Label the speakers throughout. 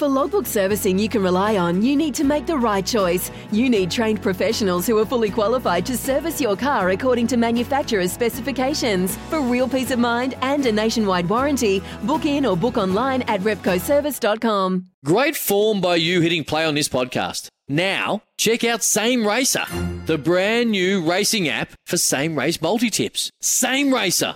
Speaker 1: For logbook servicing you can rely on, you need to make the right choice. You need trained professionals who are fully qualified to service your car according to manufacturer's specifications. For real peace of mind and a nationwide warranty, book in or book online at repcoservice.com.
Speaker 2: Great form by you hitting play on this podcast. Now, check out Same Racer, the brand new racing app for same race multi tips. Same Racer.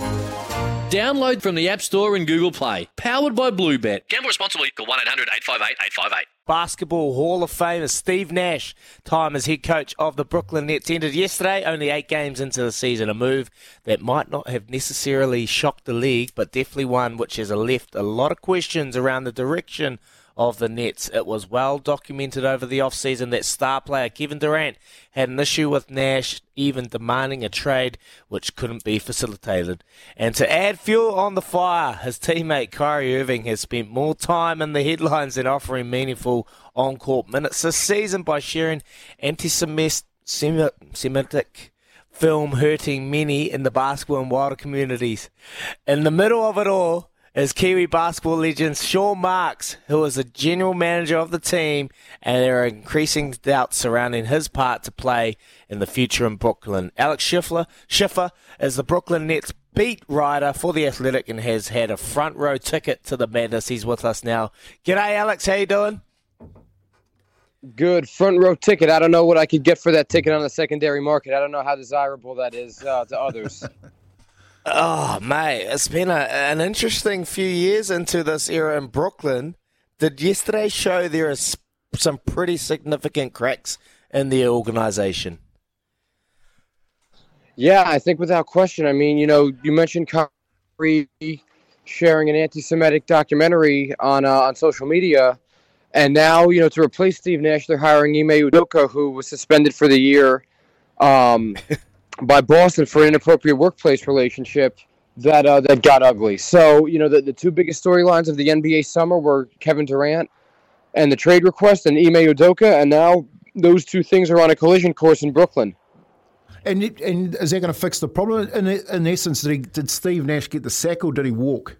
Speaker 2: Download from the App Store and Google Play. Powered by Bluebet.
Speaker 3: Gamble responsibly. Call 1 800 858 858.
Speaker 4: Basketball Hall of Famer Steve Nash, time as head coach of the Brooklyn Nets, ended yesterday, only eight games into the season. A move that might not have necessarily shocked the league, but definitely one which has left a lot of questions around the direction of the Nets. It was well documented over the offseason that star player Kevin Durant had an issue with Nash, even demanding a trade which couldn't be facilitated. And to add fuel on the fire, his teammate Kyrie Irving has spent more time in the headlines than offering meaningful on court minutes this season by sharing anti Semitic film hurting many in the basketball and wider communities. In the middle of it all, is Kiwi basketball legend Sean Marks, who is the general manager of the team, and there are increasing doubts surrounding his part to play in the future in Brooklyn. Alex Schiffer, Schiffer is the Brooklyn Nets beat writer for the Athletic and has had a front row ticket to the madness. He's with us now. G'day, Alex. How you doing?
Speaker 5: Good front row ticket. I don't know what I could get for that ticket on the secondary market. I don't know how desirable that is uh, to others.
Speaker 4: Oh, mate, it's been a, an interesting few years into this era in Brooklyn. Did yesterday show there are some pretty significant cracks in the organization?
Speaker 5: Yeah, I think without question. I mean, you know, you mentioned Kyrie sharing an anti-Semitic documentary on uh, on social media, and now you know to replace Steve Nash, they're hiring Ime Udoka, who was suspended for the year. Um, by Boston for an inappropriate workplace relationship that uh, that got ugly. So you know the, the two biggest storylines of the NBA summer were Kevin Durant and the trade request and Ime Udoka, and now those two things are on a collision course in Brooklyn.
Speaker 6: And and is that going to fix the problem? In, in essence, did, he, did Steve Nash get the sack or did he walk?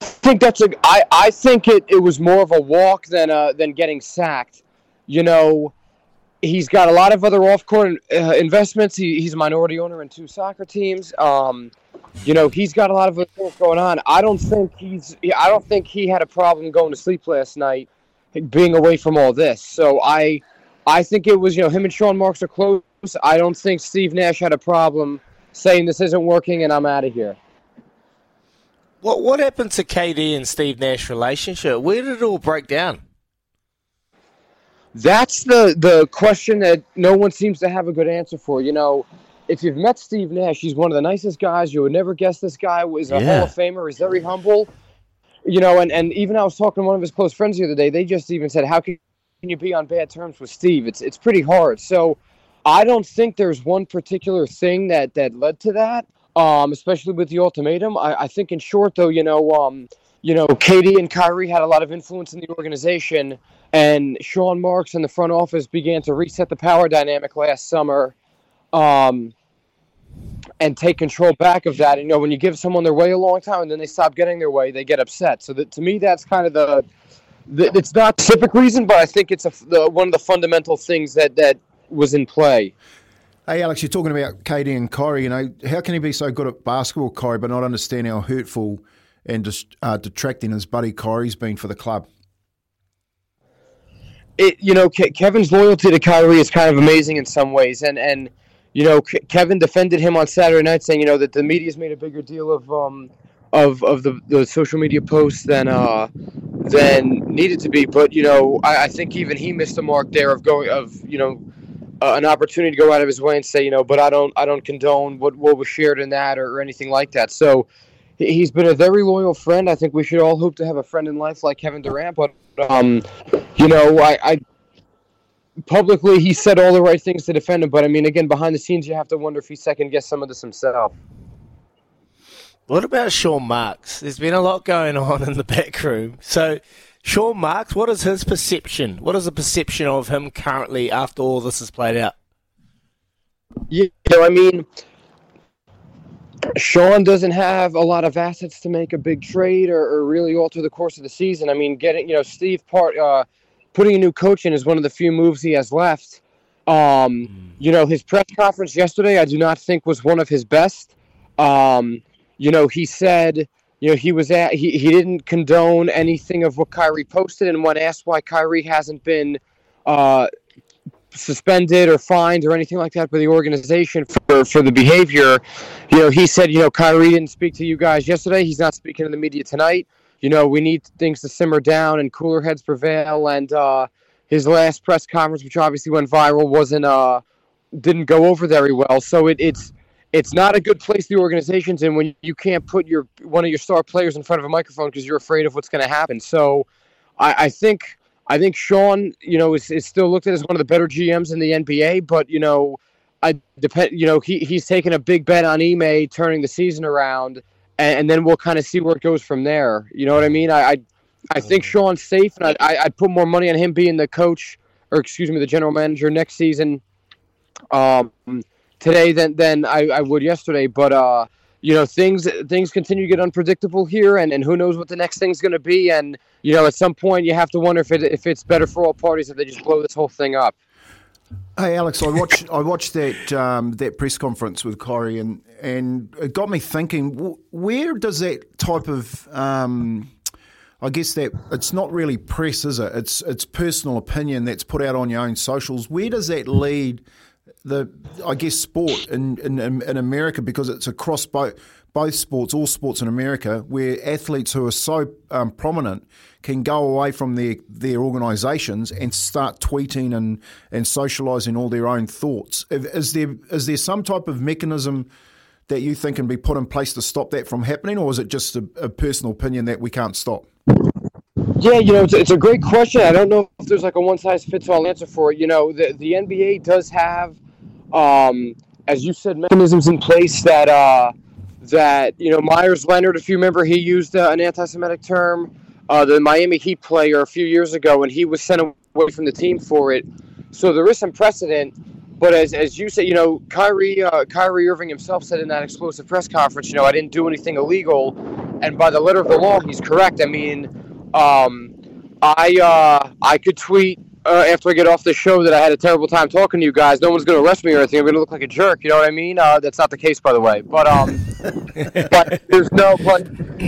Speaker 5: I think that's a. I, I think it, it was more of a walk than uh, than getting sacked. You know, he's got a lot of other off-court uh, investments. He, he's a minority owner in two soccer teams. Um, you know, he's got a lot of things going on. I don't think he's. I don't think he had a problem going to sleep last night, being away from all this. So I, I think it was you know him and Sean Marks are close. I don't think Steve Nash had a problem saying this isn't working and I'm out of here.
Speaker 4: What what happened to KD and Steve Nash relationship? Where did it all break down?
Speaker 5: That's the the question that no one seems to have a good answer for. You know, if you've met Steve Nash, he's one of the nicest guys. You would never guess this guy was a yeah. Hall of Famer. He's very humble. You know, and, and even I was talking to one of his close friends the other day. They just even said, "How can you be on bad terms with Steve?" It's it's pretty hard. So, I don't think there's one particular thing that that led to that. Um, especially with the ultimatum. I, I think, in short, though, you know, um, you know, KD and Kyrie had a lot of influence in the organization, and Sean Marks in the front office began to reset the power dynamic last summer, um, and take control back of that. You know, when you give someone their way a long time and then they stop getting their way, they get upset. So that to me, that's kind of the, the it's not a specific reason, but I think it's a, the, one of the fundamental things that that was in play.
Speaker 6: Hey, Alex, you're talking about KD and Kyrie. You know, how can he be so good at basketball, Kyrie, but not understand how hurtful and just uh, detracting as buddy Kyrie's been for the club?
Speaker 5: It, you know, Ke- Kevin's loyalty to Kyrie is kind of amazing in some ways, and and you know, Ke- Kevin defended him on Saturday night, saying you know that the media's made a bigger deal of um of of the, the social media posts than uh than needed to be. But you know, I, I think even he missed the mark there of going of you know uh, an opportunity to go out of his way and say you know, but I don't I don't condone what what was shared in that or, or anything like that. So he's been a very loyal friend. I think we should all hope to have a friend in life like Kevin Durant. But um, you know, I, I publicly he said all the right things to defend him. But I mean, again, behind the scenes, you have to wonder if he second guessed some of this himself.
Speaker 4: What about Sean Marks? There's been a lot going on in the back room. So, Sean Marks, what is his perception? What is the perception of him currently after all this has played out?
Speaker 5: Yeah, you know, I mean, Sean doesn't have a lot of assets to make a big trade or, or really alter the course of the season. I mean, getting you know Steve Part uh, putting a new coach in is one of the few moves he has left. Um, hmm. you know, his press conference yesterday, I do not think was one of his best. Um, you know, he said, you know, he was at he, he didn't condone anything of what Kyrie posted, and when asked why Kyrie hasn't been uh, suspended or fined or anything like that by the organization for, for the behavior, you know, he said, you know, Kyrie didn't speak to you guys yesterday. He's not speaking to the media tonight. You know, we need things to simmer down and cooler heads prevail. And uh, his last press conference, which obviously went viral, wasn't uh, didn't go over very well. So it, it's it's not a good place the organization's in when you can't put your one of your star players in front of a microphone because you're afraid of what's going to happen. So, I, I, think I think Sean, you know, is, is still looked at as one of the better GMs in the NBA. But you know, I depend. You know, he he's taken a big bet on Ime turning the season around, and, and then we'll kind of see where it goes from there. You know what I mean? I I, I think mm-hmm. Sean's safe, and I, I I'd put more money on him being the coach, or excuse me, the general manager next season. Um today than than I, I would yesterday. But uh, you know, things things continue to get unpredictable here, and, and who knows what the next thing's going to be. And you know, at some point, you have to wonder if it if it's better for all parties if they just blow this whole thing up.
Speaker 6: Hey Alex, I watched I watched that um, that press conference with Kyrie, and and it got me thinking. Where does that type of um, I guess that it's not really press, is it? It's it's personal opinion that's put out on your own socials. Where does that lead the I guess sport in, in, in America because it's across both both sports, all sports in America, where athletes who are so um, prominent can go away from their their organisations and start tweeting and and socialising all their own thoughts. Is there is there some type of mechanism? That you think can be put in place to stop that from happening, or is it just a, a personal opinion that we can't stop?
Speaker 5: Yeah, you know, it's, it's a great question. I don't know if there's like a one size fits all answer for it. You know, the, the NBA does have um, as you said, mechanisms in place that uh, that you know Meyers Leonard, If you remember, he used uh, an anti-Semitic term. Uh, the Miami Heat player a few years ago, and he was sent away from the team for it. So there is some precedent. But as, as you say, you know, Kyrie uh, Kyrie Irving himself said in that explosive press conference, you know, I didn't do anything illegal, and by the letter of the law, he's correct. I mean, um, I uh, I could tweet uh, after I get off the show that I had a terrible time talking to you guys. No one's going to arrest me or anything. I'm going to look like a jerk. You know what I mean? Uh, that's not the case, by the way. But um, but there's no but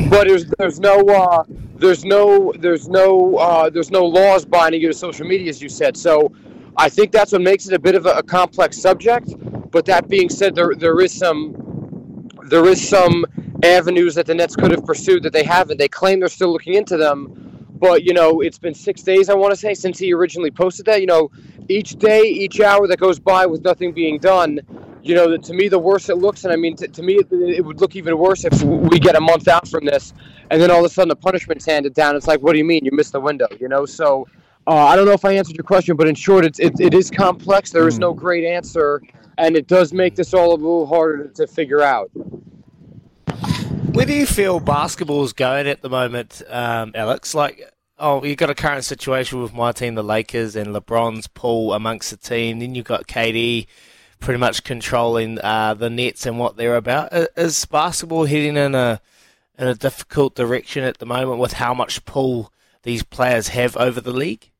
Speaker 5: but there's there's no uh, there's no there's no uh, there's no laws binding you to social media, as you said. So I think that's what makes it a bit of a, a complex subject. But that being said, there there is some there is some avenues that the Nets could have pursued that they haven't. They claim they're still looking into them but you know, it's been six days, I want to say, since he originally posted that. You know, each day, each hour that goes by with nothing being done, you know, to me, the worse it looks. And I mean, to, to me, it, it, would look even worse if we get a month out from this, and then all of a sudden the punishment's handed down. It's like, what do you mean? You missed the window, you know? So uh, I don't know if I answered your question, but in short, it's, it, it is complex. There is no hmm. great answer, and it does make this all a little harder to figure out.
Speaker 4: Where do you feel basketball is going at the moment, um, Alex? Like, oh, you've got a current situation with my team, the Lakers, and LeBron's pull amongst the team. Then you've got KD pretty much controlling uh, the Nets and what they're about. Is basketball heading in a in a difficult direction at the moment with how much pull these players have over the league?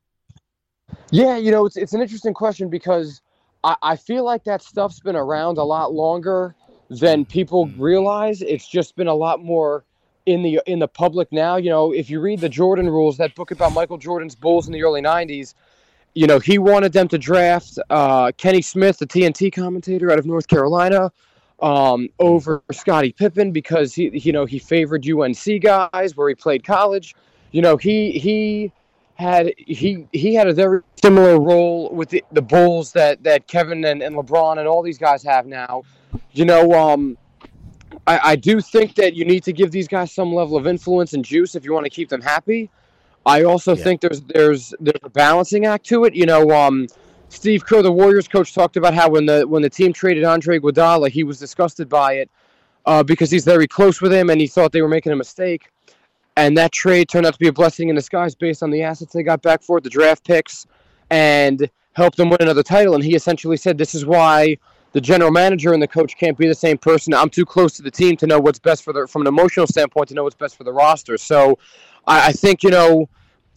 Speaker 5: Yeah, you know, it's it's an interesting question because I, I feel like that stuff's been around a lot longer than people hmm. realize. It's just been a lot more in the in the public now. You know, if you read the Jordan Rules, that book about Michael Jordan's Bulls in the early '90s, you know he wanted them to draft uh, Kenny Smith, the TNT commentator out of North Carolina, um, over Scottie Pippen because he you know he favored UNC guys where he played college. You know he he had he he had a very similar role with the, the Bulls that that Kevin and, and LeBron and all these guys have now. You know, um, I, I do think that you need to give these guys some level of influence and juice if you want to keep them happy. I also
Speaker 4: Yeah.
Speaker 5: think there's there's there's a balancing act to it. You know, um, Steve Kerr, the Warriors coach, talked about how when the when the team traded Andre Iguodala, he was disgusted by it uh, because he's very close with him and he thought they were making a mistake. And that trade turned out to be a blessing in disguise based on the assets they got back for it, the draft picks, and helped them win another title. And he essentially said, "This is why." The general manager and the coach can't be the same person. I'm too close to the team to know what's best for the from an emotional standpoint to know what's best for the roster. So, I, I think you know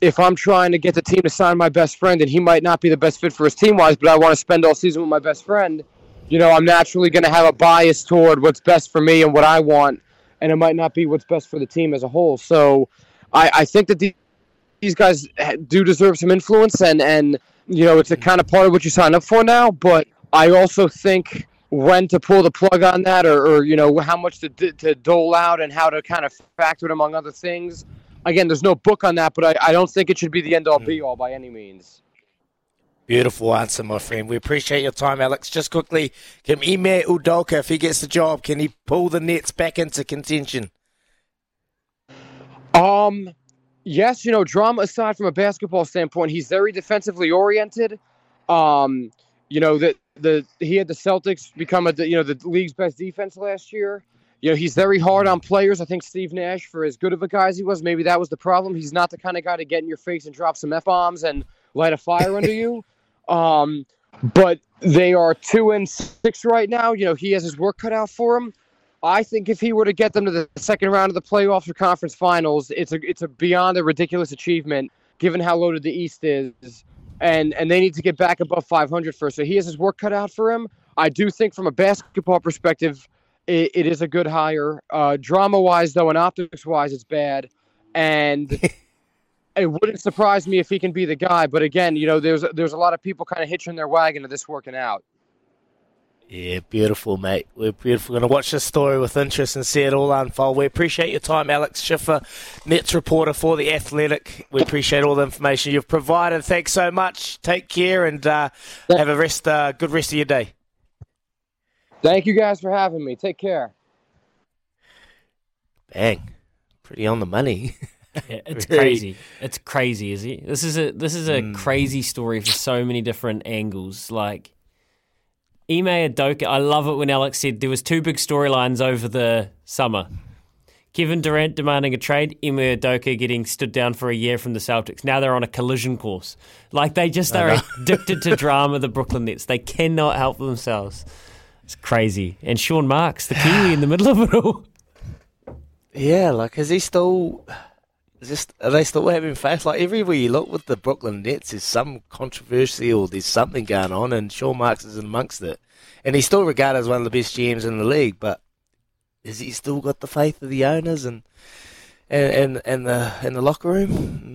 Speaker 5: if I'm trying to get the team to sign my best friend and he might not be the best fit for his team wise, but I want to spend all season with my best friend, you know, I'm naturally going to have a bias toward what's best for me and what I want, and it might not be what's best for the team as a whole. So I, I think that the, these guys do deserve some influence, and, and, you know, it's a kind of part of what you sign up for now, but I also think when to pull the plug on that or, or you know, how much to, to dole out and how to kind of factor it among other things again, there's no book on that, but I, I don't think it should be the end all be all by any means.
Speaker 4: Beautiful answer, my friend. We appreciate your time, Alex. Just quickly, can Ime Udoka, if he gets the job, can he pull the Nets back into contention?
Speaker 5: Um, yes, you know, drama aside from a basketball standpoint, he's very defensively oriented. Um, you know that the he had the Celtics become a you know the league's best defense last year. You know, he's very hard on players. I think Steve Nash, for as good of a guy as he was, maybe that was the problem. He's not the kind of guy to get in your face and drop some f bombs and light a fire under you. Um, but they are two and six right now. You know, he has his work cut out for him. I think if he were to get them to the second round of the playoffs or conference finals, it's a it's a beyond a ridiculous achievement given how loaded the East is, and and they need to get back above 500 first. So he has his work cut out for him. I do think from a basketball perspective, it, it is a good hire. Uh, drama wise though, and optics wise, it's bad, and it wouldn't surprise me if he can be the guy. But again, you know, there's there's a lot of people kind of hitching their wagon to this working out.
Speaker 4: Yeah, beautiful, mate. We're beautiful. Going to watch this story with interest and see it all unfold. We appreciate your time, Alex Schiffer, Nets reporter for The Athletic. We appreciate all the information you've provided. Thanks so much. Take care and uh, have a rest, uh, good rest of your day.
Speaker 5: Thank you guys for having me. Take care.
Speaker 4: Bang. Pretty on the money.
Speaker 7: Yeah, it's
Speaker 4: Very-
Speaker 7: crazy. It's crazy, is it? This is a this is a crazy story for so many different angles. Like Ime Udoka, I love it when Alex said there was two big storylines over the summer. Kevin Durant demanding a trade, Ime Udoka getting stood down for a year from the Celtics. Now they're on a collision course. Like they just are addicted to drama, the Brooklyn Nets. They cannot help themselves. It's crazy. And Sean Marks, the Kiwi in the middle of it all.
Speaker 4: yeah, like, is he still. This, are they still having faith? Like, everywhere you look with the Brooklyn Nets, there's some controversy or there's something going on, and Sean Marks is amongst it. And he's still regarded as one of the best GMs in the league, but has he still got the faith of the owners and and and, and the in the locker room?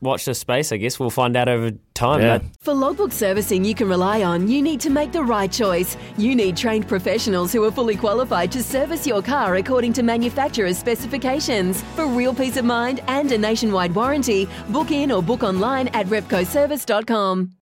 Speaker 7: Watch this space, I guess. We'll find out over time.
Speaker 4: Yeah.
Speaker 1: For logbook servicing you can rely on, you need to make the right choice. You need trained professionals who are fully qualified to service your car according to manufacturer's specifications. For real peace of mind and a nationwide warranty, book in or book online at repcoservice.com.